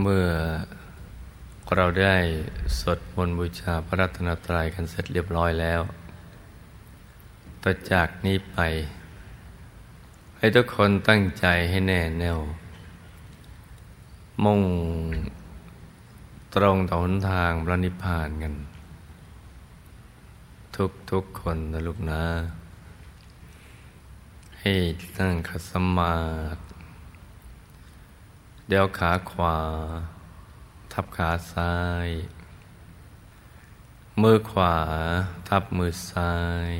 เมื่อเราได้สดมนบูชาพระรัตนตรัยกันเสร็จเรียบร้อยแล้ว ต่อจากนี้ไป ให้ทุกคนตั้งใจให้แน่แน่ว มุ่งตรงต่อหนทางพระนิพพานกัน ทุกทุกคนนะลูกนะ ให้ตั้งคัสมาธิ เดี๋ยวขาขวา ทับขาซ้าย มือขวา ทับมือซ้าย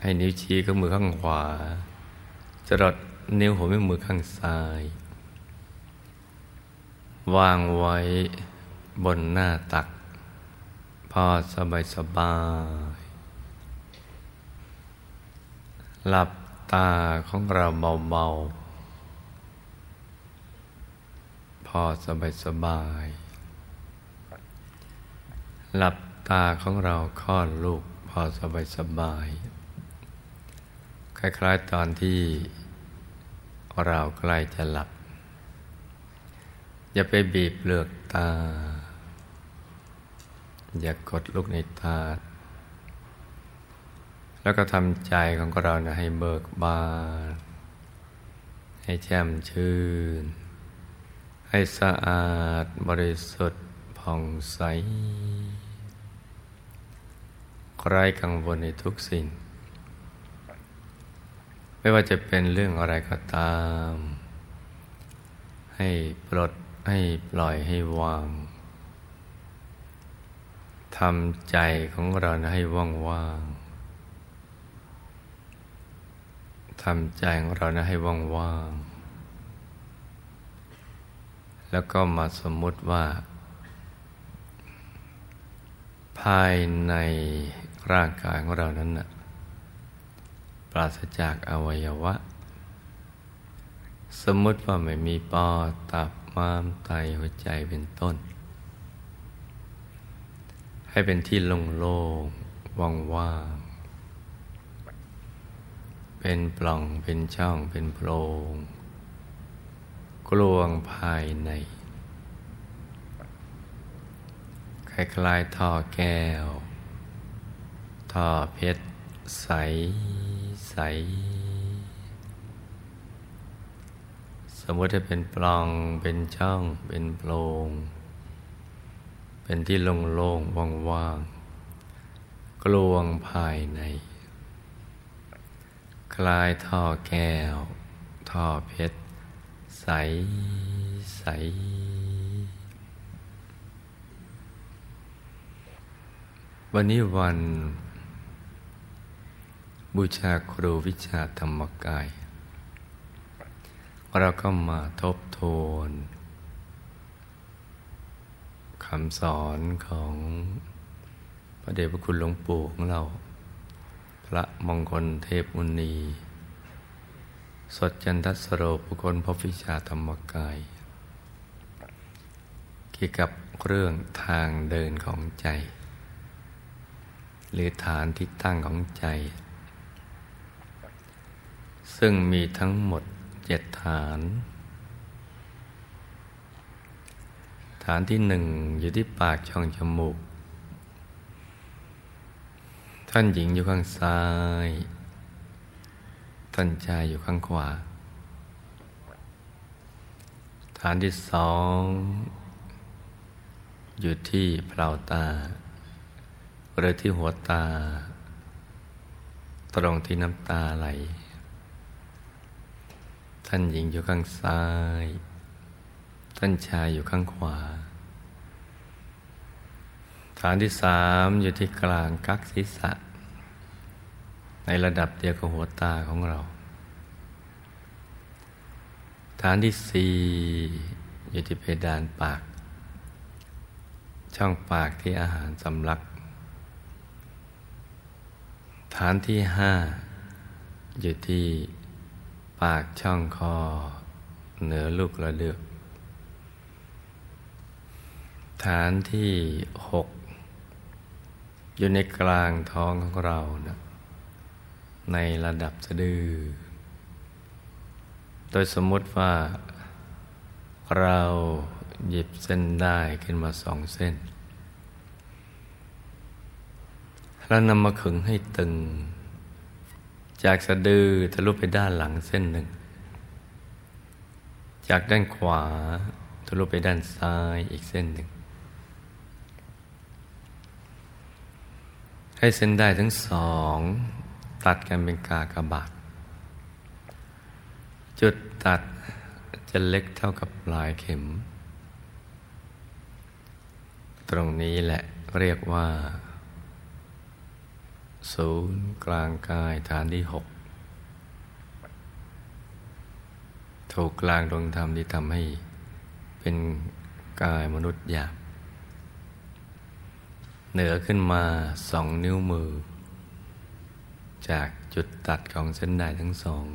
ให้นิ้วชี้กับมือข้างขวาจรดนิ้วหัวแม่มือข้างซ้าย วางไว้บนหน้าตัก พอสบายสบาย หลับ ตาของเราเบาๆพอสบายสบาย หลับตาของเราคลอดลูกพอสบายสบาย คล้ายๆตอนที่เราใกล้จะหลับ อย่าไปบีบเปลือกตา อย่ากกดลูกในตา แล้วก็ทำใจของเรานะให้เบิกบานให้แจ่มชื่น ให้สะอาดบริสุทธิ์ผ่องใสไร้กังวลในทุกสิ่ง ไม่ว่าจะเป็นเรื่องอะไรก็ตาม ให้ปลดให้ปล่อยให้วางทำใจของเราให้ว่างว่าง ทำใจของเรานะให้ว่างๆ แล้วก็มาสมมุติว่า ภายในร่างกายของเรานั้นนะปราศจากอวัยวะ สมมติว่าไม่มีปอดตับม้ามไตหัวใจเป็นต้น ให้เป็นที่โล่งๆว่างๆ เป็นปล่องเป็นช่องเป็นโพรง กลวงภายในคล้ายๆท่อแก้ว ท่อเพชร ใสใส สมมติถ้าเป็นปล่องเป็นช่องเป็นโพรง เป็นที่โล่งๆว่างๆกลวงภายใน ลายท่อแก้ว ท่อเพชร ใส ใส วันนี้วัน บูชาครูวิชาธรรมกาย เราก็มาทบทวนคำสอนของพระเดชพระคุณหลวงปู่ของเรา พระมงคลเทพมุนี สดจันทสโรปุคลพวิชาธรรมกาย เกี่ยวกับเรื่องทางเดินของใจ หรือฐานที่ตั้งของใจ ซึ่งมีทั้งหมดเจ็ดฐาน ฐานที่หนึ่งอยู่ที่ปากช่องจมูก ท่านหญิงอยู่ข้างซ้าย ท่านชายอยู่ข้างขวา ฐานที่สอง อยู่ที่เปล่าตา หรือที่หัวตา ตรงที่น้ำตาไหล ท่านหญิงอยู่ข้างซ้าย ท่านชายอยู่ข้างขวาฐานที่สามอยู่ที่กลางกักศีรษะ ในระดับเดียวกับหัวตาของเรา ฐานที่สี่อยู่ที่เพดานปาก ช่องปากที่อาหารสำลัก ฐานที่ห้าอยู่ที่ปากช่องคอ เหนือลูกระเดือกฐานที่หกอยู่ในกลางท้องของเรานะ ในระดับสะดือ โดยสมมติว่า เราหยิบเส้นได้ขึ้นมาสองเส้น แล้วนำมาขึงให้ตึง จากสะดือทะลุไปด้านหลังเส้นหนึ่ง จากด้านขวาทะลุไปด้านซ้ายอีกเส้นหนึ่ง ให้เส้นได้ทั้งสอง ตัดกันเป็นกากบาท จุดตัดจะเล็กเท่ากับปลายเข็ม ตรงนี้แหละเรียกว่า ศูนย์กลางกายฐานที่หกถูกกลางดวงธรรมที่ทำให้เป็นกายมนุษย์หยาบเหนือขึ้นมาสองนิ้วมือ จากจุดตัดของเส้นได้ทั้งสอง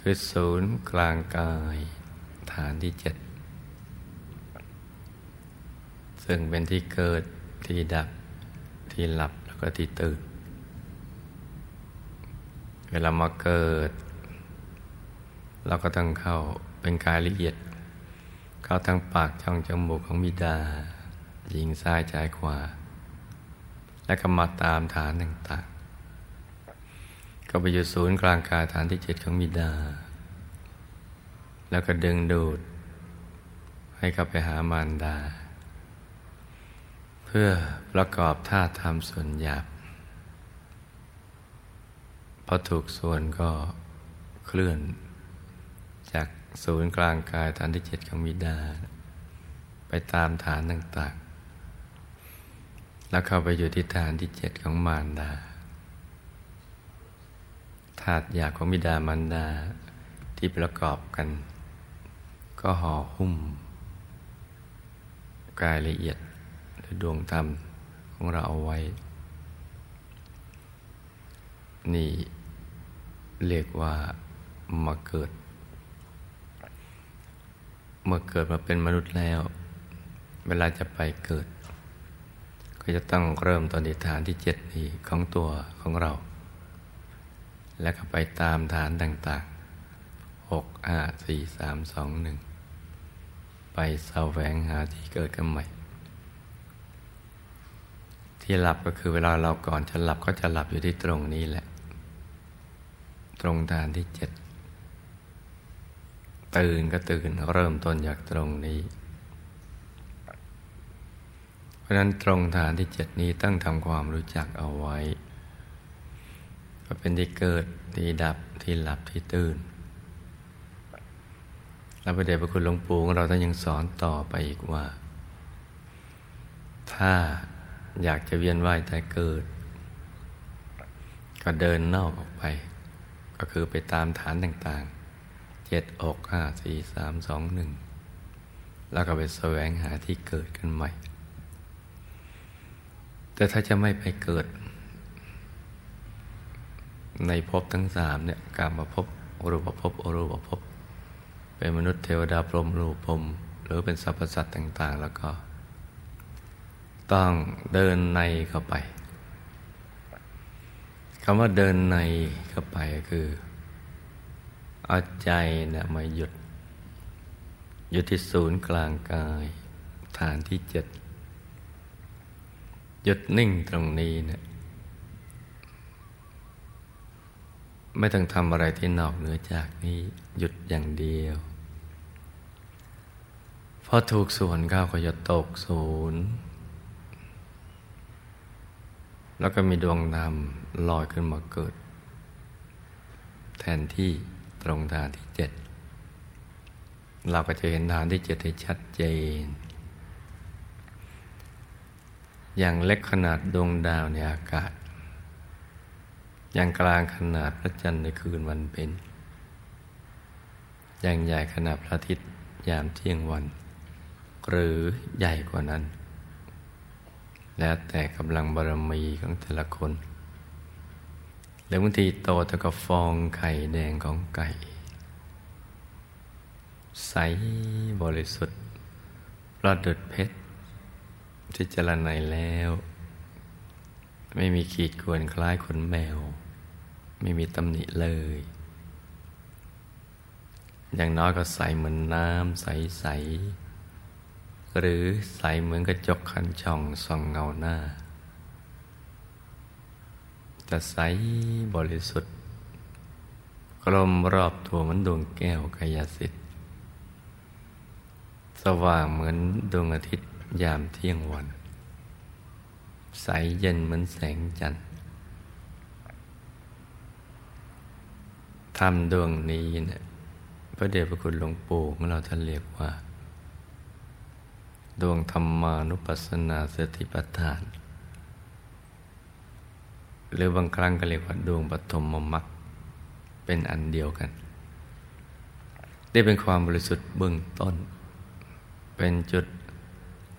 คือศูนย์กลางกายฐานที่เจ็ดซึ่งเป็นที่เกิดที่ดับที่หลับแล้วก็ที่ตื่น เวลามาเกิด เราก็ต้องเข้าเป็นกายละเอียด เข้าทางปากช่องจมูกของบิดาหญิงซ้ายชายขวา และก็มาตามฐานต่าง ก็ไปอยู่ศูนย์กลางกายฐานที่เจ็ดของมิดา แล้วก็ดึงดูด ให้เข้าไปหามารดา เพื่อประกอบท่าทำส่วนหยาบพอถูกส่วนก็เคลื่อน จากศูนย์กลางกายฐานที่เจ็ดของมิดา ไปตามฐานต่าง ๆ แล้วเข้าไปอยู่ที่ฐานที่เจ็ดของมารดา ธาตุอยากของบิดามารดาที่ประกอบกัน ก็ห่อหุ้ม กายละเอียดหรือดวงธรรมของเราเอาไว้ นี่เรียกว่ามาเกิด เมื่อเกิดมาเป็นมนุษย์แล้ว เวลาจะไปเกิด ก็จะต้องเริ่มตอนที่ฐานที่เจ็ดนี้ของตัวของเรา แล้วก็ไปตามฐานต่างๆหกห้าสี่สามสองหนึ่งไปเสาแหวงหาที่เกิดกันใหม่ ที่หลับก็คือเวลาเราก่อนจะหลับก็จะหลับอยู่ที่ตรงนี้แหละ ตรงฐานที่เจ็ดตื่นก็ตื่นเริ่มต้นจากตรงนี้ เพราะนั้นตรงฐานที่เจ็ดนี้ต้องทำความรู้จักเอาไว้ ก็เป็นที่เกิดที่ดับที่หลับที่ตื่น แล้วพระเดชพระคุณหลวงปู่ของเราท่านยังสอนต่อไปอีกว่า ถ้าอยากจะเวียนว่ายแต่เกิด ก็เดินนอกออกไป ก็คือไปตามฐานต่างๆเจ็ดอกห้าสี่สามสองหนึ่งแล้วก็ไปแสวงหาที่เกิดกันใหม่ แต่ถ้าจะไม่ไปเกิด ในภพทั้งสามเนี่ยกามาภพรูปภพอรูปภพเป็นมนุษย์เทวดาพรหมรูปพรมหรือเป็นสรรพสัตว์ต่าง ๆ แล้วก็ ต้องเดินในเข้าไปคำว่าเดินในเข้าไปคือเอาใจเนี่ยมาหยุดอยู่ที่ศูนย์กลางกาย ฐานที่เจ็ดหยุดนิ่งตรงนี้เนี่ย ไม่ต้องทำอะไรที่นอกเหนือจากนี้หยุดอย่างเดียวพอถูกส่วนก้าวก็จะตกศูนย์ แล้วก็มีดวงดำลอยขึ้นมาเกิด แทนที่ตรงฐานที่เจ็ดเราก็จะเห็นฐานที่เจ็ดได้ชัดเจน อย่างเล็กขนาดดวงดาวในอากาศ อย่างกลางขนาดพระจันทร์ในคืนวันเป็น อย่างใหญ่ขนาดพระอาทิตย์ยามเที่ยงวัน หรือใหญ่กว่านั้น แล้วแต่กำลังบารมีของแต่ละคนหรือบางทีโตแต่ากับฟองไข่แดงของไก่ ใสบริสุทธิ์ประดุดเพชรที่จรณัยแล้ว ไม่มีขีดกวนคล้ายขนแมว ไม่มีตำหนิเลย อย่างน้อยก็ใสเหมือนน้ำใส ๆ หรือใสเหมือนกระจกคันช่องส่องเงาหน้า จะใสบริสุทธิ์ กลมรอบตัวเหมือนดวงแก้วกายสิทธิ์ สว่างเหมือนดวงอาทิตย์ยามเที่ยงวัน ใสเย็นเหมือนแสงจันทร์ ทำดวงนี้เนะี่ยพระเดชพระคุณหลวงปู่ของเราท่านเรียกว่า ดวงธรรมานุปัสสนาสติปัฏฐาน หรือบางครั้งก็เรียกว่าดวงปฐมมรรคเป็นอันเดียวกัน ได้เป็นความบริสุทธิ์เบื้องต้น เป็นจุด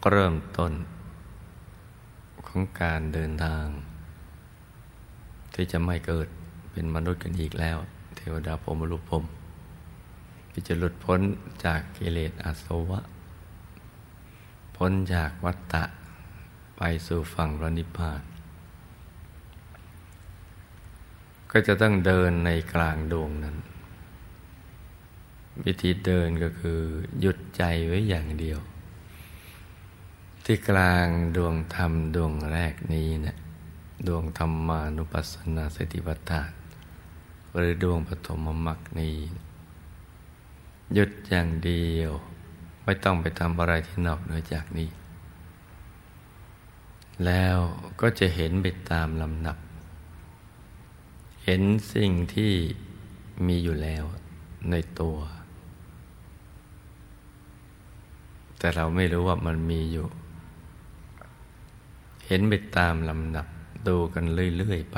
เริ่มต้น ของการเดินทาง ที่จะไม่เกิดเป็นมนุษย์กันอีกแล้ว วดาพรหมรูปพรมที่จะหลุดพ้นจากกิเลสอาสวะ พ้นจากวัฏฏะไปสู่ฝั่งพระนิพพาน ก็จะต้องเดินในกลางดวงนั้น วิธีเดินก็คือหยุดใจไว้อย่างเดียว ที่กลางดวงธรรมดวงแรกนี้เนะี่ยดวงธรรมานุปัสสนาสติปัฏฐาน หรือดวงปฐมมรรคนี้หยุดอย่างเดียว ไม่ต้องไปทำอะไรที่นอกเหนือจากนี้ แล้วก็จะเห็นไปตามลำดับ เห็นสิ่งที่มีอยู่แล้วในตัว แต่เราไม่รู้ว่ามันมีอยู่ เห็นไปตามลำดับดูกันเรื่อย ๆ ไป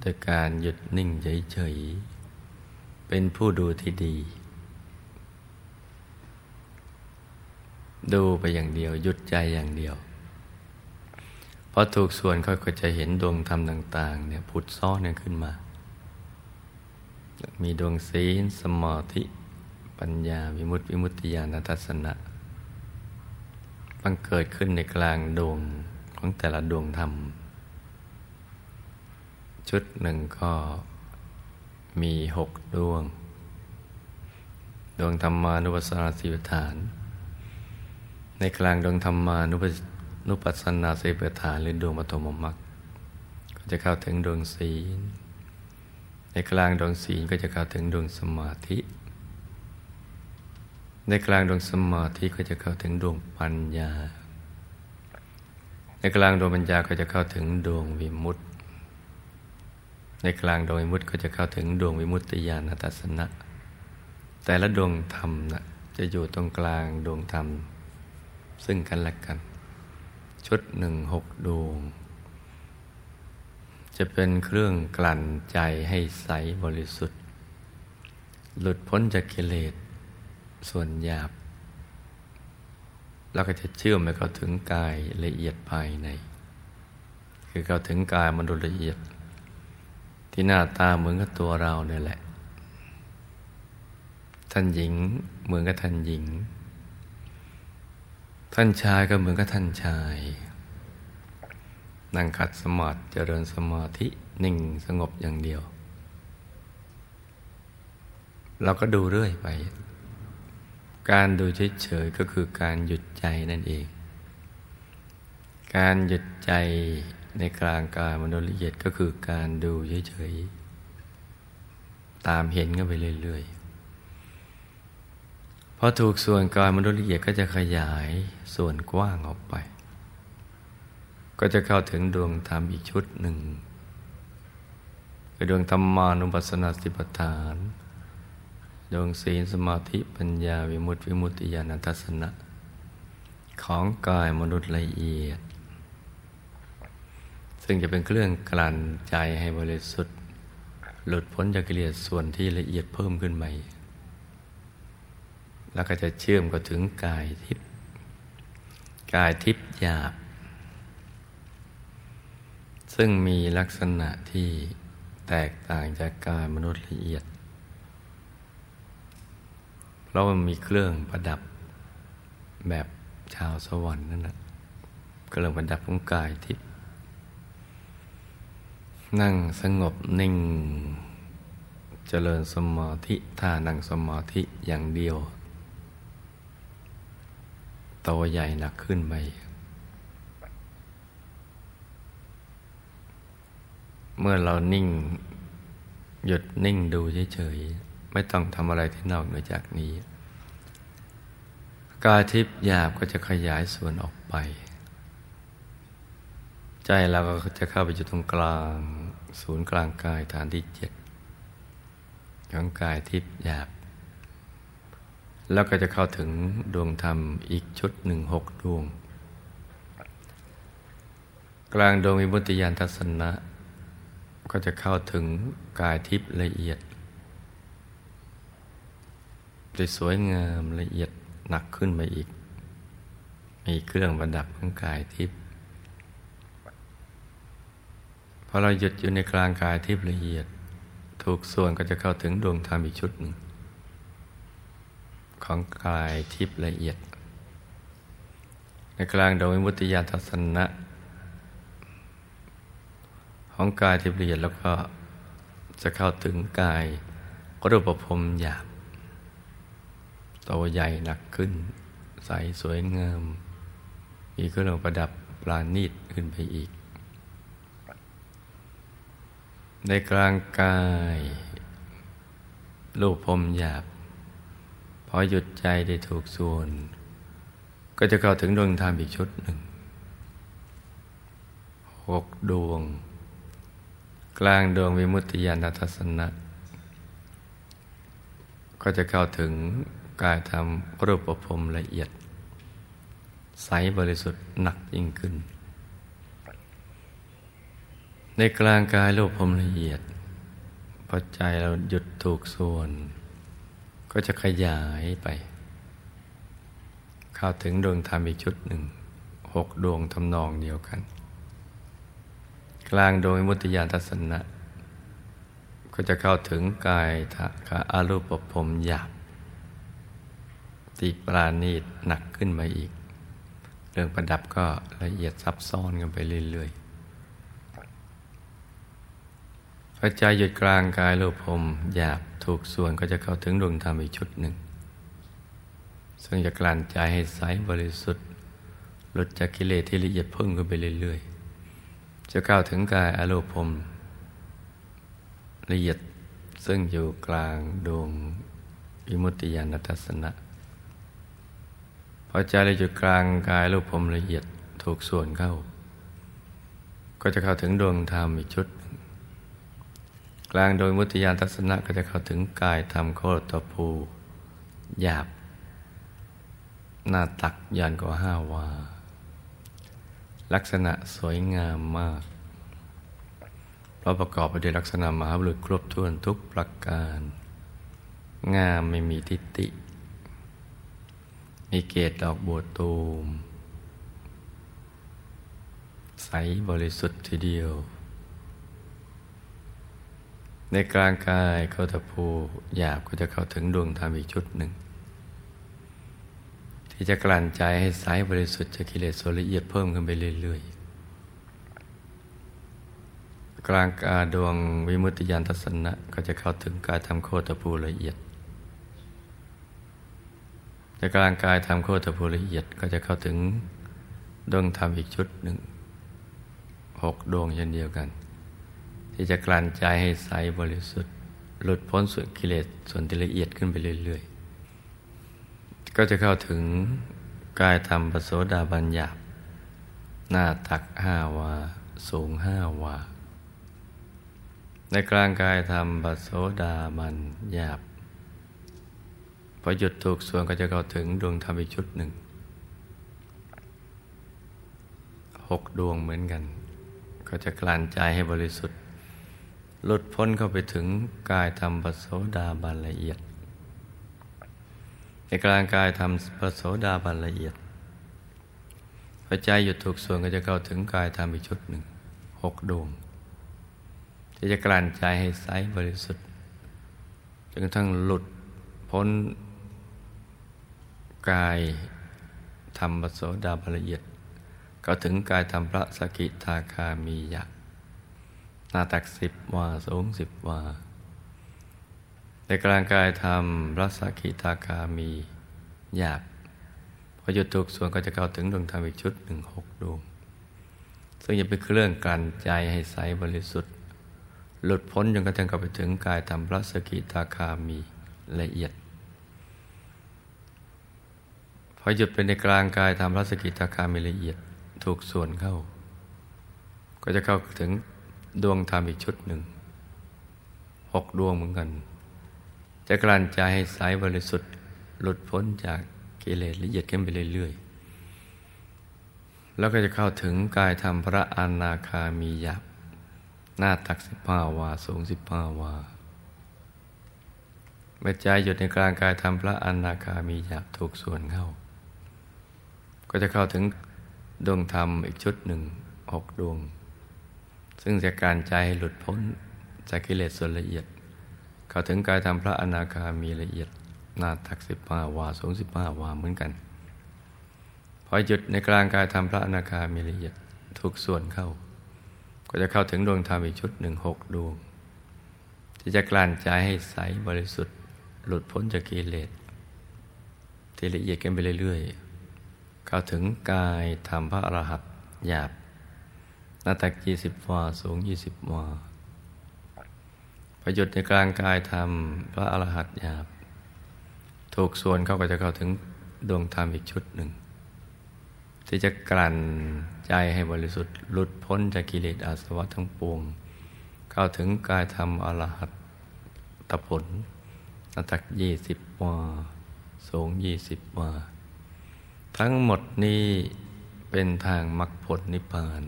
โดยการหยุดนิ่งเฉยๆ เป็นผู้ดูที่ดี ดูไปอย่างเดียว หยุดใจอย่างเดียวพอถูกส่วนเขาก็จะเห็นดวงธรรมต่าง ๆ เนี่ยผุดซ้อนขึ้นมา มีดวงศีลสมาธิปัญญา วิมุตติวิมุตติญาณทัศนะบังเกิดขึ้นในกลางดวงของแต่ละดวงธรรม ชุดหนึ่งก็มีหกดวง ดวงธรรมานุปัสสนาสีปฐาน ในกลางดวงธรรมานุนุปัสสนาสีปฐานหรือดวงปฐมมรรคก็จะเข้าถึงดวงศีล ในกลางดวงศีลก็จะเข้าถึงดวงสมาธิ ในกลางดวงสมาธิก็จะเข้าถึงดวงปัญญา ในกลางดวงปัญญาก็จะเข้าถึงดวงวิมุตติ ในกลางดวงวิมุตติก็จะเข้าถึงดวงวิมุตติญาณทัศนะ แต่ละดวงธรรมนะจะอยู่ตรงกลางดวงธรรม ซึ่งกันและกัน ชุดหนึ่งหกดวง จะเป็นเครื่องกลั่นใจให้ใสบริสุทธิ์ หลุดพ้นจากกิเลสส่วนหยาบ แล้วก็จะเชื่อมไปเข้าถึงกายละเอียดภายใน คือเข้าถึงกายมนุษย์ละเอียด ที่หน้าตาเหมือนกับตัวเราเนี่ยแหละ ท่านหญิงเหมือนกับท่านหญิง ท่านชายก็เหมือนกับท่านชาย นั่งขัดสมาธิเจริญสมาธินิ่งสงบอย่างเดียว เราก็ดูเรื่อยไป การดูเฉยๆก็คือการหยุดใจนั่นเอง การหยุดใจ ในกลางกายมโนละเอียดก็คือการดูเฉยๆ ตามเห็นกันไปเรื่อยๆ พอถูกส่วนกายมโนละเอียดก็จะขยายส่วนกว้างออกไป ก็จะเข้าถึงดวงธรรมอีกชุดหนึ่งคือดวงธรรมานุปัสสนาสิปทาน ดวงศีลสมาธิปัญญาวิมุตติวิมุตติญาณทัศนะ ของกายมนุษย์ละเอียด ซึ่งจะเป็นเครื่องกลั่นใจให้บริสุทธิ์ หลุดพ้นจากกิเลสส่วนที่ละเอียดเพิ่มขึ้นใหม่ แล้วก็จะเชื่อมก็ถึงกายทิพย์กายทิพย์หยาบ ซึ่งมีลักษณะที่แตกต่างจากกายมนุษย์ละเอียด เพราะมันมีเครื่องประดับแบบชาวสวรรค์นั่นแหละเครื่องประดับของกายทิพย์ นั่งสงบนิ่ง เจริญสมาธิท่านั่งสมาธิอย่างเดียว ตัวใหญ่หนักขึ้นไปเมื่อเรานิ่ง หยุดนิ่งดูเฉยๆ ไม่ต้องทำอะไรที่นอกเหนือจากนี้ กายทิพย์หยาบก็จะขยายส่วนออกไป ใจเราก็จะเข้าไปอยู่ตรงกลาง ศูนย์กลางกายฐานที่เจ็ดของกายทิพย์หยาบ แล้วก็จะเข้าถึงดวงธรรมอีกชุดหนึ่งหกดวง กลางดวงวิมุตติยานทัศนะ ก็จะเข้าถึงกายทิพย์ละเอียดจะสวยงามละเอียดหนักขึ้นมาอีก มีเครื่องประดับของกายทิพย์ พอเราหยุดอยู่ในกลางกายทิพย์ละเอียด ถูกส่วนก็จะเข้าถึงดวงธรรมอีกชุดหนึ่งของกายทิพย์ละเอียด ในกลางดวงวิมุตติญาณทัศนะ ของกายทิพย์ละเอียดแล้วก็จะเข้าถึงกายกรูปภพหยาบโตใหญ่หนักขึ้น ใสสวยงามมีเครื่องประดับปราณีตขึ้นไปอีก ในกลางกายรูปพรมหยาบ พอหยุดใจได้ถูกส่วน ก็จะเข้าถึงดวงธรรมอีกชุดหนึ่งหกดวง กลางดวงวิมุตติญาณทัศนะ ก็จะเข้าถึงกายธรรมรูปภพละเอียด ใสบริสุทธิ์หนักยิ่งขึ้น ในกลางกายรูปภพละเอียด พอใจเราหยุดถูกส่วน ก็จะขยายไป เข้าถึงดวงธรรมอีกชุดหนึ่ง หกดวงทำนองเดียวกัน กลางดวงมุติยานทัศนะ ก็จะเข้าถึงกายทะกะอารูปภพหยาบตีปราณีตหนักขึ้นมาอีก เรื่องประดับก็ละเอียดซับซ้อนกันไปเรื่อยๆ พระใจหยุดกลางกายรูปภพหยาบถูกส่วนก็จะเข้าถึงดวงธรรมอีกชุดหนึ่ง ซึ่งจะกลั่นใจให้ใสบริสุทธิ์หลุดจากกิเลสที่ละเอียดพิ่งขึ้นไปเรื่อยๆ จะเข้าถึงกายอารมณ์ละเอียดซึ่งอยู่กลางดวงอิมุติยานัตสนะพอใจเราอยู่กลางกายรูปพรมละเอียดถูกส่วนเข้า ก็จะเข้าถึงดวงธรรมอีกชุด กลางโดยมุติยานทัศนะก็จะเข้าถึงกายธรรมโคตรภู หยาบ หน้าตักยานกว่าห้าวา ลักษณะสวยงามมาก เพราะประกอบไปด้วยลักษณะมหาบุรุษครบถ้วนทุกประการ งามไม่มีทิฏฐิมีเกตดอกบัวตูม ใสบริสุทธิ์ทีเดียว ในกลางกายเขาตะพูหยาบก็จะเข้าถึงดวงธรรมอีกชุดหนึ่ง ที่จะกลั่นใจให้สายบริสุทธิ์จะกิเลสโซละเอียดเพิ่มขึ้นไปเรื่อยๆ กลางกาดวงวิมุตติยานทัศนะก็จะเข้าถึงกายทำโคตรภูละเอียดในกลางกายทำโคตรภูละเอียดก็จะเข้าถึงดวงธรรมอีกชุดหนึ่งหกดวงเช่นเดียวกัน ที่จะกลั่นใจให้ใสบริสุทธิ์ หลุดพ้นส่วนกิเลสส่วนที่ละเอียดขึ้นไปเรื่อยๆ ก็จะเข้าถึงกายธรรมปโสดาบัญญาบหน้าตักห้าวา สูงห้าวา ในกลางกายธรรมปโสดาบัญญาบพอหยุดถูกส่วนก็จะเข้าถึงดวงธรรมอีกชุดหนึ่งหกดวงเหมือนกัน ก็จะกลั่นใจให้บริสุทธิ์ หลุดพ้นเข้าไปถึงกายธรรมปโสดาบันละเอียด ในกลางกายธรรมปโสดาบันละเอียดพระใจหยุดถูกส่วนก็จะเข้าถึงกายธรรมอีกชุดหนึ่งหกดวงที่จะกลั่นใจให้ใสบริสุทธิ์จนกระทั่งหลุดพ้นกายธรรมปโสดาบันละเอียด ก็ถึงกายธรรมพระสกิทาคามียักษ หน้าตักสิบวาสูงสิบวา ในกลางกายทำรัศกิตาคามีหยาบพอหยุดถูกส่วนก็จะเข้าถึงดวงธรรมอีกชุดหนึ่งหกดวง ซึ่งจะเป็นเครื่องกันใจให้ใสบริสุทธิ์ หลุดพ้นจนกระทั่งเข้าไปถึงกายธรรมรัศกิตาคามีละเอียดพอหยุดเป็นในกลางกายทำรัศกิตาคามีละเอียดถูกส่วนเข้า ก็จะเข้าถึง ดวงธรรมอีกชุดหนึ่งหกดวงเหมือนกัน จะกลั่นใจให้ใสบริสุทธิ์ หลุดพ้นจากกิเลสละเอียดขึ้นไปเรื่อยๆ แล้วก็จะเข้าถึงกายธรรมพระอนาคามียับหน้าตักสิบห้าวา สูงสิบห้าวาเมื่อใจหยุดในกลางกายธรรมพระอนาคามีหยาบถูกส่วนเข้า ก็จะเข้าถึงดวงธรรมอีกชุดหนึ่งหกดวง ซึ่งจะการใจให้หลุดพ้นจากกิเลสส่วนละเอียด เข้าถึงกายธรรมพระอนาคามีละเอียดหน้าตักสิบห้าวาสูงสิบห้าวาเหมือนกันพอหยุดในกลางกายธรรมพระอนาคามีละเอียดถูกส่วนเข้า ก็จะเข้าถึงดวงธรรมอีกชุดหนึ่งหกดวง ที่จะกลั่นใจให้ใสบริสุทธิ์ หลุดพ้นจากกิเลสที่ละเอียดกันไปเรื่อยๆเข้าถึงกายธรรมพระอรหัตหยาบ หน้าตักยี่สิบวา สูงยี่สิบวา ประยุทธ์ในกลางกายธรรม พระอรหัตหยาบ ถูกส่วนเข้าก็จะเข้าถึงดวงธรรมอีกชุดหนึ่ง ที่จะกลั่นใจให้บริสุทธิ์หลุดพ้นจากกิเลสอาสวะทั้งปวง เข้าถึงกายธรรมอรหัตตผลน้ำตักยี่สิบวา สูงยี่สิบวา ทั้งหมดนี้เป็นทางมรรคผลนิพพาน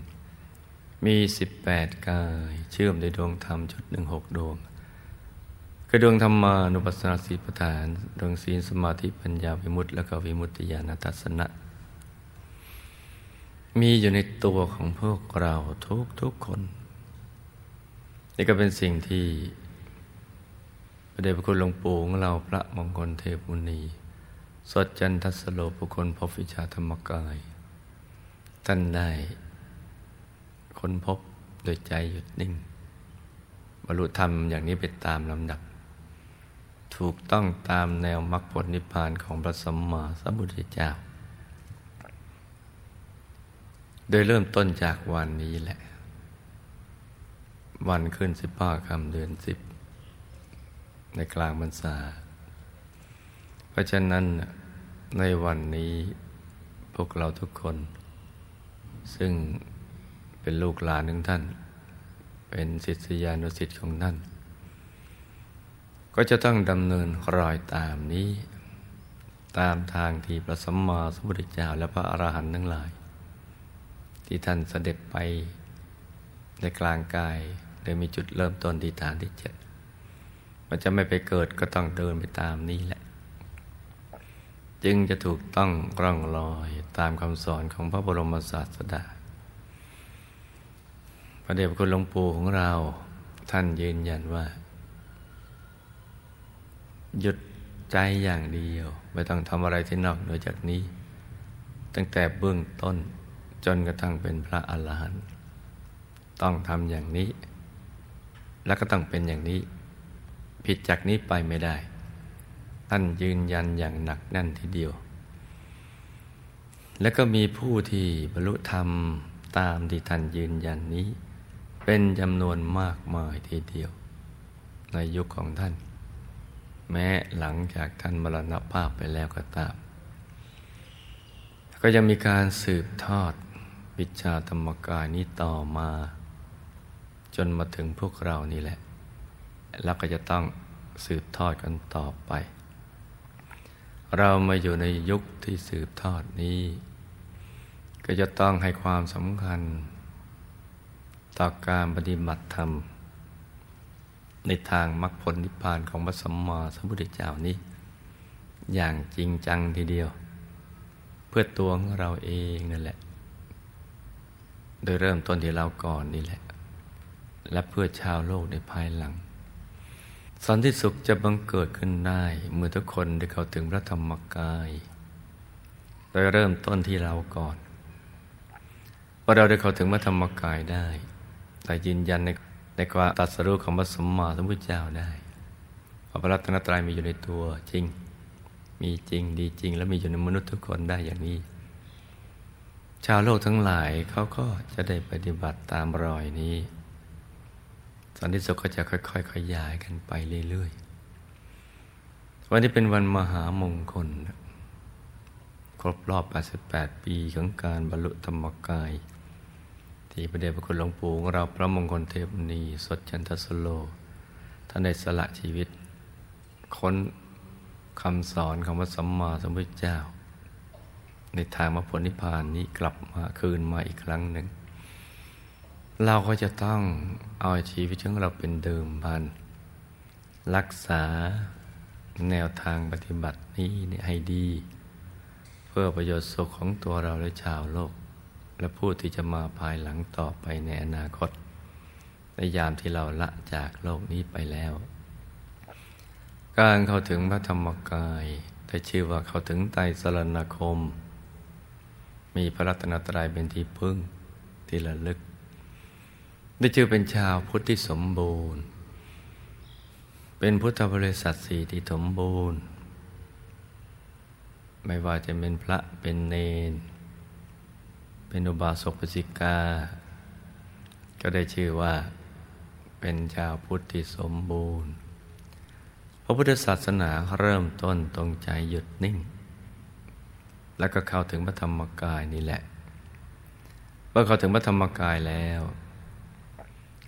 มีสิบแปดกาย เชื่อมในดวงธรรมชุดหนึ่งหกดวงคือดวงธรรมานุปัสสนาสีปฐานดวงศีลสมาธิปัญญาวิมุตติและก็วิมุตติญาณทัศนะ มีอยู่ในตัวของพวกเราทุกทุกคน นี่ก็เป็นสิ่งที่ระเดชพระคุณหลวงปู่ของเราพระมงคลเทพุนีสดจันทสโลบุคคลพบวิชาธรรมกาย ท่านได้ ค้นพบโดยใจหยุดนิ่ง บรรลุธรรมอย่างนี้ไปตามลำดับ ถูกต้องตามแนวมรรคผลนิพพานของพระสัมมาสัมพุทธเจ้า โดยเริ่มต้นจากวันนี้แหละ วันขึ้นสิบห้าคำเดือนสิบในกลางบรรษา เพราะฉะนั้นในวันนี้พวกเราทุกคน ซึ่ง เป็นลูกหลานของท่าน เป็นศิษยานุศิษย์ของท่าน ก็จะต้องดำเนินรอยตามนี้ ตามทางที่พระสัมมาสัมพุทธเจ้าและพระอรหันต์ทั้งหลาย ที่ท่านเสด็จไปในกลางกายโดยมีจุดเริ่มต้นที่ฐานที่เจ็ดมันจะไม่ไปเกิดก็ต้องเดินไปตามนี้แหละ จึงจะถูกต้องร่องรอยตามคำสอนของพระบรมศาสดา ระเดชพระคุณหลวงปู่ของเรา ท่านยืนยันว่า หยุดใจอย่างเดียว ไม่ต้องทำอะไรที่นอกเหนือจากนี้ ตั้งแต่เบื้องต้นจนกระทั่งเป็นพระอรหันต์ต้องทำอย่างนี้ แล้วก็ต้องเป็นอย่างนี้ ผิดจากนี้ไปไม่ได้ ท่านยืนยันอย่างหนักแน่นทีเดียว แล้วก็มีผู้ที่บรรลุธรรมตามที่ท่านยืนยันนี้ เป็นจำนวนมากมายทีเดียว ในยุคของท่าน แม้หลังจากท่านมรณภาพไปแล้วก็ตาม ก็ยังมีการสืบทอดวิชาธรรมกายนี้ต่อมา จนมาถึงพวกเรานี่แหละ แล้วก็จะต้องสืบทอดกันต่อไป เรามาอยู่ในยุคที่สืบทอดนี้ ก็จะต้องให้ความสำคัญ ต่อการปฏิบัติธรรม ในทางมรรคผลนิพพานของพระสัมมาสัมพุทธเจ้านี้ อย่างจริงจังทีเดียว เพื่อตัวของเราเองนั่นแหละ โดยเริ่มต้นที่เราก่อนนี่แหละ และเพื่อชาวโลกในภายหลัง สันติสุขจะบังเกิดขึ้นได้เมื่อทุกคนได้เข้าถึงพระธรรมกาย โดยเริ่มต้นที่เราก่อนว่าเราได้เข้าถึงพระธรรมกายได้ แต่ยืนยันในในความตัดสรุปของพระสมมาสมพุทธเจ้าได้พระรัตนตรัยมีอยู่ในตัวจริง มีจริงดีจริง และมีอยู่ในมนุษย์ทุกคนได้อย่างนี้ ชาวโลกทั้งหลายเขาก็จะได้ปฏิบัติตามรอยนี้ สันติสุขก็จะค่อยๆขยายกันไปเรื่อยๆ วันนี้เป็นวันมหามงคล ครบรอบ 88 ปีของการบรรลุธรรมกาย ที่พระเดชพระคุณหลวงปู่ของเราพระมงคลเทพนีสดจันทสโล ท่านได้สละชีวิต ค้นคำสอนของพระสัมมาสัมพุทธเจ้า ในทางมรรคผลนิพพานนี้กลับมาคืนมาอีกครั้งหนึ่ง เราก็จะต้องเอาชีวิตของเราเป็นเดิมพัน รักษาแนวทางปฏิบัตินี้ให้ดี เพื่อประโยชน์สุขของตัวเราและชาวโลก และผู้ที่จะมาภายหลังต่อไปในอนาคต ในยามที่เราละจากโลกนี้ไปแล้ว การเข้าถึงพระธรรมกายได้ชื่อว่าเข้าถึงไตรสรณคม มีพระรัตนตรัยเป็นที่พึ่งที่ระลึก ได้ชื่อเป็นชาวพุทธที่สมบูรณ์ เป็นพุทธบริษัทสี่ที่สมบูรณ์ ไม่ว่าจะเป็นพระเป็นเนน เป็นอุบาสกปสิกา ก็ได้ชื่อว่า เป็นชาวพุทธที่สมบูรณ์ พระพุทธศาสนาเริ่มต้นตรงใจหยุดนิ่ง แล้วก็เข้าถึงพระธรรมกายนี่แหละ เมื่อเข้าถึงพระธรรมกายแล้ว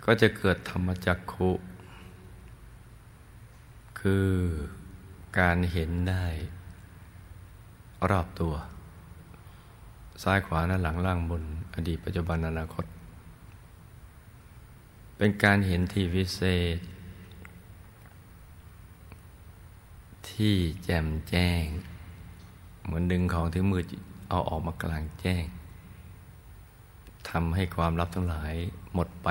ก็จะเกิดธรรมจักขุ คือการเห็นได้รอบตัว ซ้ายขวาหน้าหลังล่างบน อดีตปัจจุบันอนาคต เป็นการเห็นที่วิเศษ ที่แจ่มแจ้ง เหมือนดึงของที่มืดเอาออกมากลางแจ้งทำให้ความลับทั้งหลายหมดไป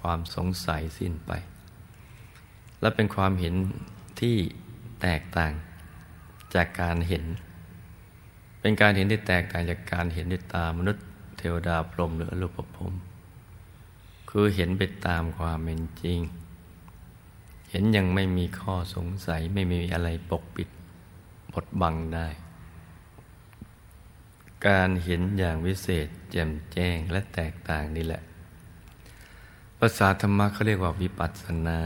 ความสงสัยสิ้นไป และเป็นความเห็นที่แตกต่างจากการเห็น เป็นการเห็นที่แตกต่างจากการเห็นด้วยตามนุษย์ เทวดาพรหมหรืออรูปภพคือเห็นไปตามความเป็นจริง เห็นยังไม่มีข้อสงสัยไม่มีอะไรปกปิดบดบังได้ การเห็นอย่างวิเศษแจ่มแจ้งและแตกต่างนี่แหละ ภาษาธรรมะเขาเรียกว่าวิปัสสนา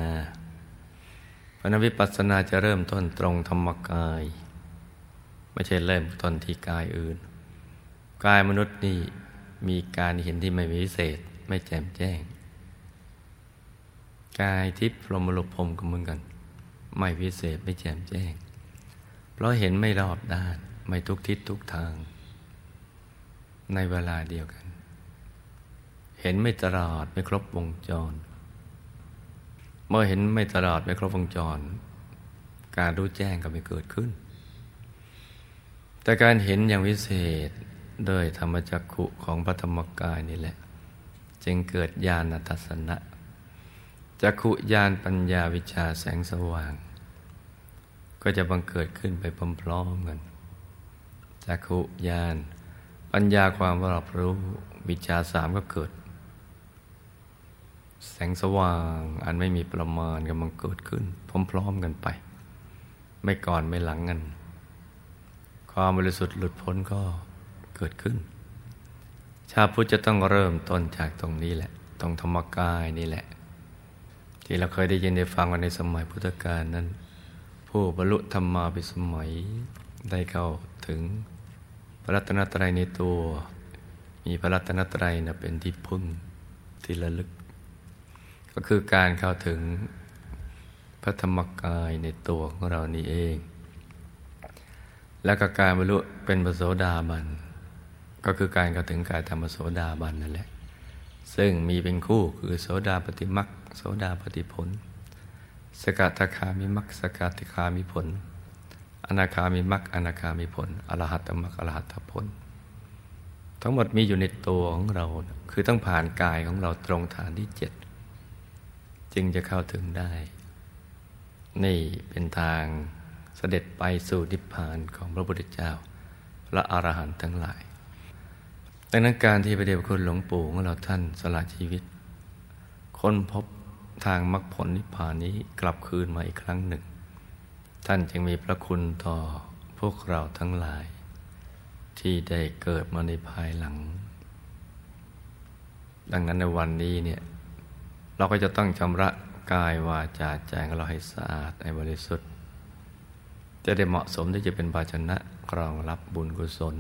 พระนวิปัสสนาจะเริ่มต้นตรงธรรมกาย ไม่ใช่เริ่มต้นที่กายอื่น กายมนุษย์นี่มีการเห็นที่ไม่มีวิเศษ ไม่แจ่มแจ้ง กายทิพย์พรหมลุพรมก็เหมือนกัน ไม่วิเศษไม่แจ่มแจ้ง เพราะเห็นไม่รอบด้าน ไม่ทุกทิศทุกทาง ในเวลาเดียวกัน เห็นไม่ตลอดไม่ครบวงจร เมื่อเห็นไม่ตลอดไม่ครบวงจร การรู้แจ้งก็ไม่เกิดขึ้น แต่การเห็นอย่างวิเศษโดยธรรมจักขุของพระธรรมกายนี่แหละ จึงเกิดญาณทัศนะจักขุญาณปัญญาวิชาแสงสว่าง ก็จะบังเกิดขึ้นไปพร้อมๆกันจักขุญาณปัญญาความรอบรู้วิชาสามก็เกิด แสงสว่างอันไม่มีประมาณกำลังเกิดขึ้น พร้อมๆกันไป ไม่ก่อนไม่หลังกัน ความบริสุทธิ์หลุดพ้นก็เกิดขึ้น ชาพุทธจะต้องเริ่มต้นจากตรงนี้แหละ ตรงธรรมกายนี่แหละ ที่เราเคยได้ยินได้ฟังกันในสมัยพุทธกาลนั้น ผู้บรรลุธรรมาภิสมัยได้เข้าถึงพระรัตนตรัยในตัว มีพระรัตนตรัยนะเป็นที่พึ่งที่ระลึก ก็คือการเข้าถึงพระธรรมกายในตัวของเรานี่เอง แล้วก็การบรรลุเป็นพระโสดาบัน ก็คือการเข้าถึงกายธรรมโสดาบันนั่นแหละ ซึ่งมีเป็นคู่คือโสดาปฏิมักโสดาปฏิผล สกัตคามิมักสกัตคามิผล อนาคามิมักอนาคามิผล อรหัตมักอรหัตผล ทั้งหมดมีอยู่ในตัวของเรา คือต้องผ่านกายของเราตรงฐานที่เจ็ดจึงจะเข้าถึงได้ นี่เป็นทาง เสด็จไปสู่นิพพานของพระพุทธเจ้าและอรหันต์ทั้งหลาย ดังนั้นการที่พระเดชพระคุณหลวงปู่ของเราท่านสละชีวิต ค้นพบทางมรรคผลนิพพานนี้กลับคืนมาอีกครั้งหนึ่ง ท่านจึงมีพระคุณต่อพวกเราทั้งหลาย ที่ได้เกิดมาในภายหลัง ดังนั้นในวันนี้เนี่ยเราก็จะต้องชำระกายวาจาใจของเราให้สะอาดให้บริสุทธิ์ จะได้เหมาะสมที่จะเป็นภาชนะรองรับบุญกุศล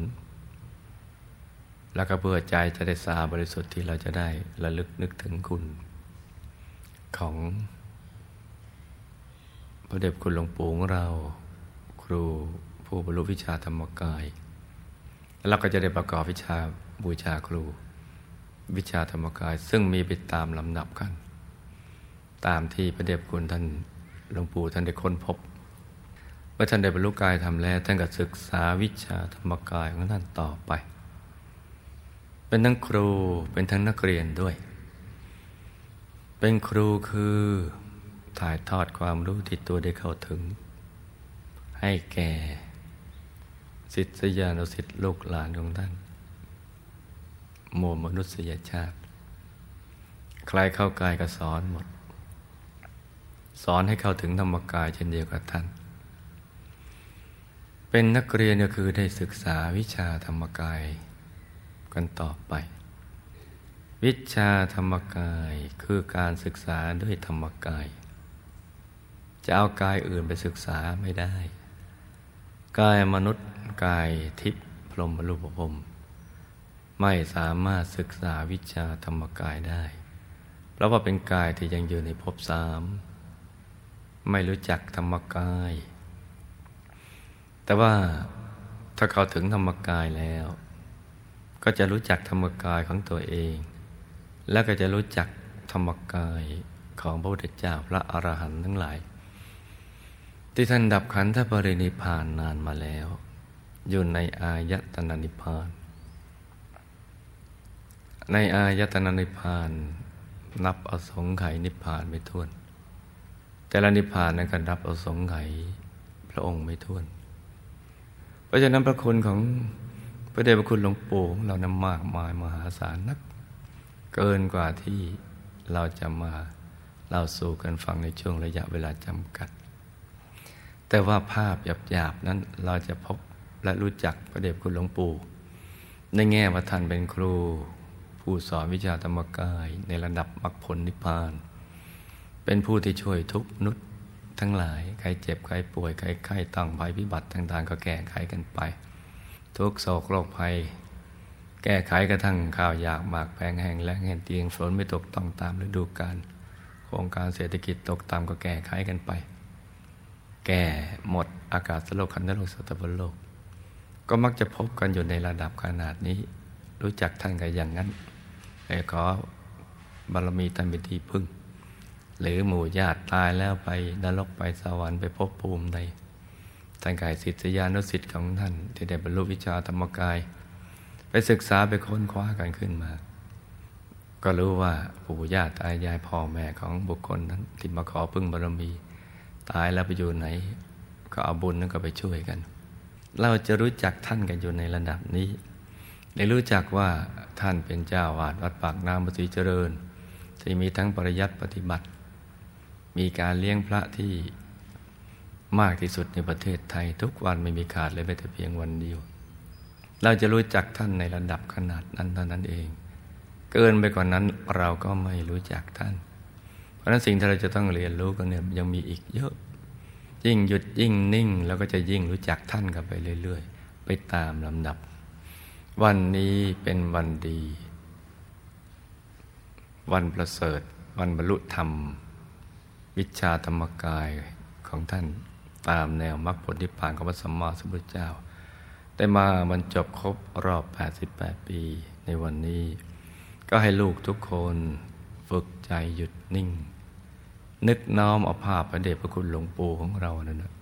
แล้วก็เพื่อใจจะได้สาบริสุทธิ์ที่เราจะได้ระลึกนึกถึงคุณ ของพระเดชคุณหลวงปู่ของเรา ครูผู้บรรลุวิชาธรรมกาย แล้วเราก็จะได้ประกอบวิชาบูชาครู วิชาธรรมกาย ซึ่งมีไปตามลำดับกัน ตามที่พระเดชคุณท่านหลวงปู่ท่านได้ค้นพบ มื่อท่านได้บรรลุกายทำแล้ว ท่านก็ศึกษาวิชาธรรมกายของท่านต่อไป เป็นทั้งครูเป็นทั้งนักเรียนด้วย เป็นครูคือถ่ายทอดความรู้ที่ตัวได้เข้าถึง ให้แก่สิทธิยานุสิทธิลูกหลานของท่านมวลมนุษยชาติ ใครเข้ากายก็สอนหมด สอนให้เข้าถึงธรรมกายเช่นเดียวกับท่าน เป็นนักเรียนก็คือได้ศึกษาวิชาธรรมกาย กันต่อไป วิชาธรรมกายคือการศึกษาด้วยธรรมกาย จะเอากายอื่นไปศึกษาไม่ได้ กายมนุษย์กายทิพย์พรหมรูปภพไม่สามารถศึกษาวิชาธรรมกายได้ เพราะว่าเป็นกายที่ยังอยู่ในภพสาม ไม่รู้จักธรรมกาย แต่ว่าถ้าเขาถึงธรรมกายแล้ว ก็จะรู้จักธรรมกายของตัวเอง และก็จะรู้จักธรรมกายของพระพุทธเจ้าพระอรหันต์ทั้งหลาย ที่ท่านดับขันธปรินิพานนานมาแล้ว อยู่ในอายตนะนิพาน ในอายตนะนิพานนับอสงไขยนิพานไม่ท้วน แต่ละนิพานนั้นก็นับอสงไขยพระองค์ไม่ท้วน เพราะฉะนั้นพระคุณของพระเดชพระคุณหลวงปู่เรานำมากมายมหาศาลนัก เกินกว่าที่เราจะมาเล่าสู่กันฟังในช่วงระยะเวลาจำกัด แต่ว่าภาพหยาบๆนั้นเราจะพบและรู้จักพระเดชคุณหลวงปู่ในแง่ว่าท่านเป็นครู ผู้สอนวิชาธรรมกายในระดับมรรคผลนิพพาน เป็นผู้ที่ช่วยทุกนุษย ทั้งหลาย ใครเจ็บ ใครป่วย ใครไข้ตั้งภัยพิบัติต่างๆ ก็แก้ไขกันไป ทุกโศกโรคภัย แก้ไขกระทั่งข้าวยากหมากแพงแห้งและเห็นเตียงฝนไม่ตกต้องตามฤดูกาลโครงการเศรษฐกิจตกตามก็แก้ไขกันไป แก่หมดอากาศสโลกคันธโลกสัตว์โลก ก็มักจะพบกันอยู่ในระดับขนาดนี้ รู้จักท่านกันอย่างนั้นแต่ขอบารมีท่านเป็นที่พึ่ง หรือหมู่ญาติตายแล้วไปนรกไปสวรรค์ไปพบภูมิใดท่านกายสิทธิยานุสิทธิ์ของท่าน ที่ได้บรรลุวิชาธรรมกาย ไปศึกษาไปค้นคว้ากันขึ้นมา ก็รู้ว่าปู่ย่าตายายพ่อแม่ของบุคคลนั้นที่มาขอพึ่งบารมี ตายแล้วไปอยู่ไหน ก็เอาบุญนั้นก็ไปช่วยกัน เราจะรู้จักท่านกันอยู่ในระดับนี้ได้รู้จักว่าท่านเป็นเจ้าวาดวัดปากน้ำปฏิเจริญ ที่มีทั้งปริยัติปฏิบัติ มีการเลี้ยงพระที่มากที่สุดในประเทศไทย ทุกวันไม่มีขาดเลยแม้แต่เพียงวันเดียว เราจะรู้จักท่านในระดับขนาดนั้นเท่านั้นเอง เกินไปกว่านนั้นเราก็ไม่รู้จักท่าน เพราะนั้นสิ่งที่เราจะต้องเรียนรู้กันเนี่ยยังมีอีกเยอะ ยิ่งหยุดยิ่งนิ่งแล้วก็จะยิ่งรู้จักท่านกันไปเรื่อย ๆ ไปตามลำดับ วันนี้เป็นวันดี วันประเสริฐ วันบรรลุธรรม วิชาธรรมกายของท่านตามแนวมรรคผลที่ผ่านของพระสัมมาสัมพุทธเจ้า ได้มาบรรจบครบรอบ 88 ปีในวันนี้ ก็ให้ลูกทุกคนฝึกใจหยุดนิ่ง นึกน้อมเอาภาพพระเดชพระคุณหลวงปู่ของเรานั่นนะ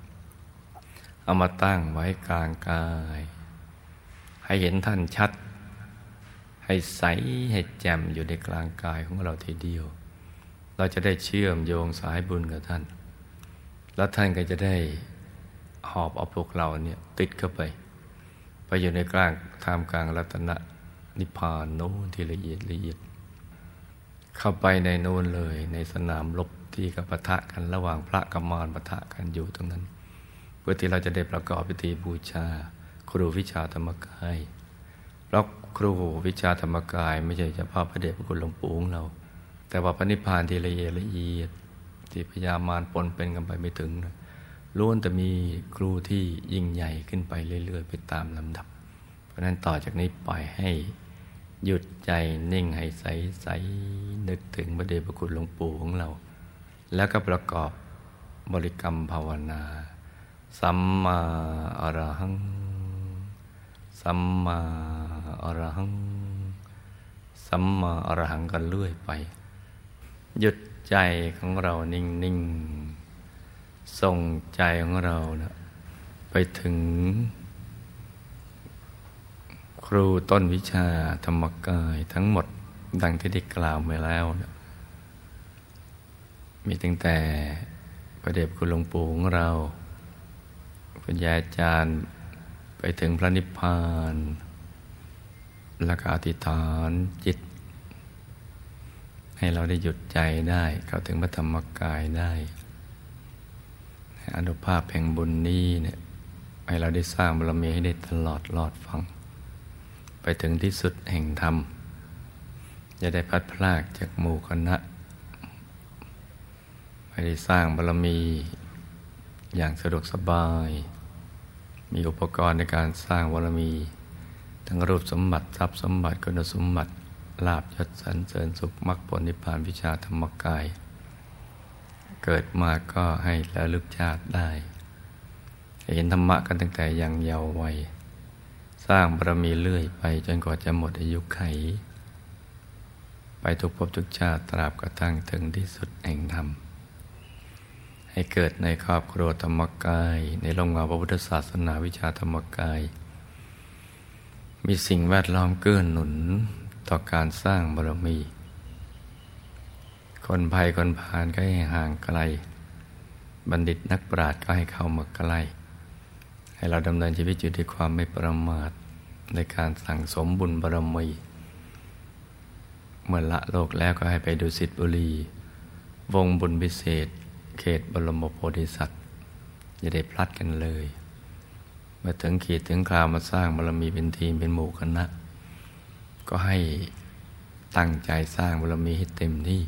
เอามาตั้งไว้กลางกาย ให้เห็นท่านชัด ให้ใสให้แจ่มอยู่ในกลางกายของเราทีเดียว เราจะได้เชื่อมโยงสายบุญกับท่าน แล้วท่านก็จะได้หอบเอาพวกเราเนี่ยติดเข้าไป ไปอยู่ในกลางทามกลางรัตนะนิพพานโน้นที่ละเอียดละเอียด เข้าไปในโน้นเลยในสนามรบที่กับปะทะกันระหว่างพระกับมารปะทะกันอยู่ตรงนั้น เพื่อที่เราจะได้ประกอบพิธีบูชา ครูวิชาธรรมกายเพราะครูวิชาธรรมกาย ไม่ใช่เฉพาะพระเดชพระคุณหลวงปู่ของเรา แต่ว่าพระนิพพานที่ละเอียดละเอียดที่พยามารปนเป็นกันไปไม่ถึงล้วนแต่มีครูที่ยิ่งใหญ่ขึ้นไปเรื่อย ๆ ไปตามลำดับ เพราะนั้นต่อจากนี้ปล่อยให้หยุดใจนิ่งให้ใสใสนึกถึงพระเดชพระคุณหลวงปู่ของเรา แล้วก็ประกอบบริกรรมภาวนา สัมมาอรหัง สัมมาอรหัง สัมมาอรหังกันเรื่อยไป หยุดใจของเรานิ่งนิ่งส่งใจของเรานะไปถึง ครูต้นวิชาธรรมกายทั้งหมดดังที่ได้กล่าวไปแล้วนะมีตั้งแต่ประเดบคุณหลวงปู่ของเรา คุณยายอาจารย์ไปถึงพระนิพพาน แล้วก็อธิษฐานจิต ให้เราได้หยุดใจได้เข้าถึงพระธรรมกายได้อนุภาพแห่งบุญนี้เนี่ยให้เราได้สร้างบารมีให้ได้ตลอดลอดฟัง ไปถึงที่สุดแห่งธรรมจะได้พัดพลากจากหมู่คณะให้ได้สร้างบารมีอย่างสะดวกสบาย มีอุปกรณ์ในการสร้างวรมี ทั้งรูปสมบัติทรัพย์สมบัติคุณสมบัติ ลาบยศสรรเสริญสุขมรรคผลนิพพานวิชาธรรมกาย เกิดมาก็ให้ระลึกชาติได้ เห็นธรรมะกันตั้งแต่ยังเยาว์วัย สร้างบารมีเรื่อยไปจนกว่าจะหมดอายุไข ไปทุกภพทุกชาติตราบกระทั่งถึงที่สุดแห่งธรรม ให้เกิดในครอบครัวธรรมกาย ในโรงงานพระพุทธศาสนาวิชาธรรมกายมีสิ่งแวดล้อมเกื้อหนุน ต่อการสร้างบารมี คนภัยคนพานก็ให้ห่างไกล บัณฑิตนักปราชญ์ก็ให้เข้ามาใกล้ ให้เราดำเนินชีวิตอยู่ด้วยความไม่ประมาทในการสั่งสมบุญบารมี เมื่อละโลกแล้วก็ให้ไปดูสิทธิบุรี วงบุญพิเศษ เขตบรมโพธิสัตว์จะได้พลัดกันเลย เมื่อถึงขีดถึงคราวมาสร้างบารมีเป็นทีมเป็นหมู่คณะ ก็ให้ตั้งใจสร้างบารมีให้เต็มที่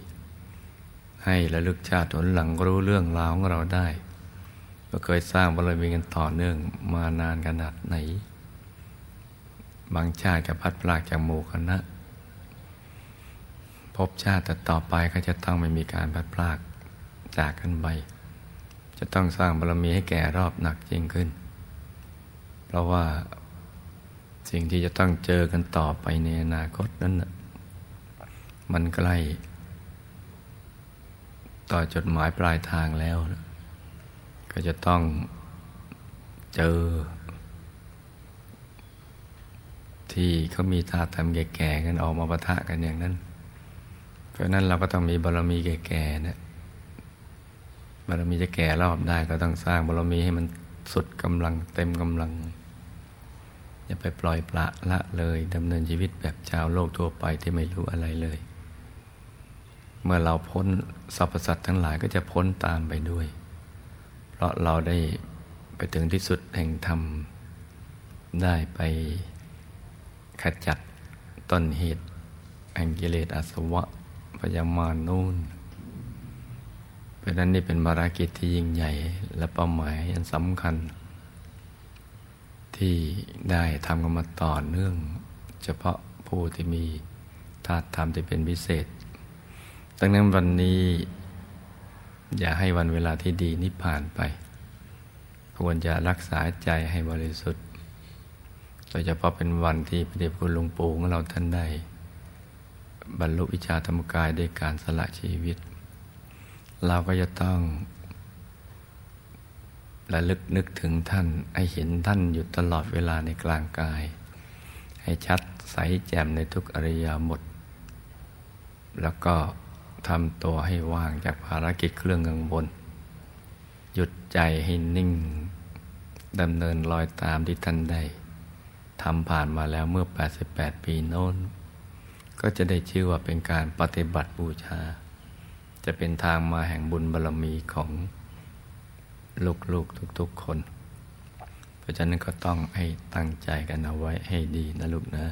ให้ระลึกชาติผลหลังรู้เรื่องราวของเราได้ว่าเคยสร้างบารมีกันต่อเนื่องมานานขนาดไหน บางชาติจะพัดพลากจากหมู่คณะพบชาติแต่ต่อไปก็จะต้องไม่มีการพัดพลากจากกันไป จะต้องสร้างบารมีให้แก่รอบหนักยิ่งขึ้น เพราะว่า สิ่งที่จะต้องเจอกันต่อไปในอนาคตนั้นมันใกล้ ต่อจดหมายปลายทางแล้วก็จะต้องเจอ ที่เขามีท่าทำแก่ๆกันออกมาปะทะกันอย่างนั้น เพราะนั้นเราก็ต้องมีบารมีแก่ๆนะบารมีจะแก่รอบได้ก็ต้องสร้างบารมีให้มันสุดกำลังเต็มกำลัง อย่าไปปล่อยปละละเลยดำเนินชีวิตแบบชาวโลกทั่วไปที่ไม่รู้อะไรเลย เมื่อเราพ้นสรรพสัตว์ทั้งหลายก็จะพ้นตามไปด้วย เพราะเราได้ไปถึงที่สุดแห่งธรรม ได้ไปขจัดต้นเหตุแห่งกิเลสอาสวะพยามานนู่นราะนั้นนี่เป็นภารกิจที่ยิ่งใหญ่และเป้าหมายอันสำคัญ ที่ได้ทำกันมาต่อเนื่อง เฉพาะผู้ที่มีธาตุธรรมที่เป็นพิเศษ ดังนั้นวันนี้ อย่าให้วันเวลาที่ดีนี้ผ่านไป ควรจะรักษาใจให้บริสุทธิ์โดยเฉพาะเป็นวันที่พระเดชคุณหลวงปู่ของเราท่านได้ บรรลุวิชาธรรมกายด้วยการสละชีวิต เราก็จะต้อง ระลึกนึกถึงท่าน ให้เห็นท่านอยู่ตลอดเวลาในกลางกาย ให้ชัดใสแจ่มในทุกอริยบทแล้วก็ทำตัวให้ว่างจากภารกิจเครื่องกังวลหยุดใจให้นิ่งดำเนินรอยตามที่ท่านได้ทำผ่านมาแล้วเมื่อ 88 ปีโน้น ก็จะได้ชื่อว่าเป็นการปฏิบัติบูชา จะเป็นทางมาแห่งบุญบารรมีของ ลูกๆทุกๆคน เพราะฉะนั้นก็ต้องให้ตั้งใจกันเอาไว้ให้ดีนะลูกนะ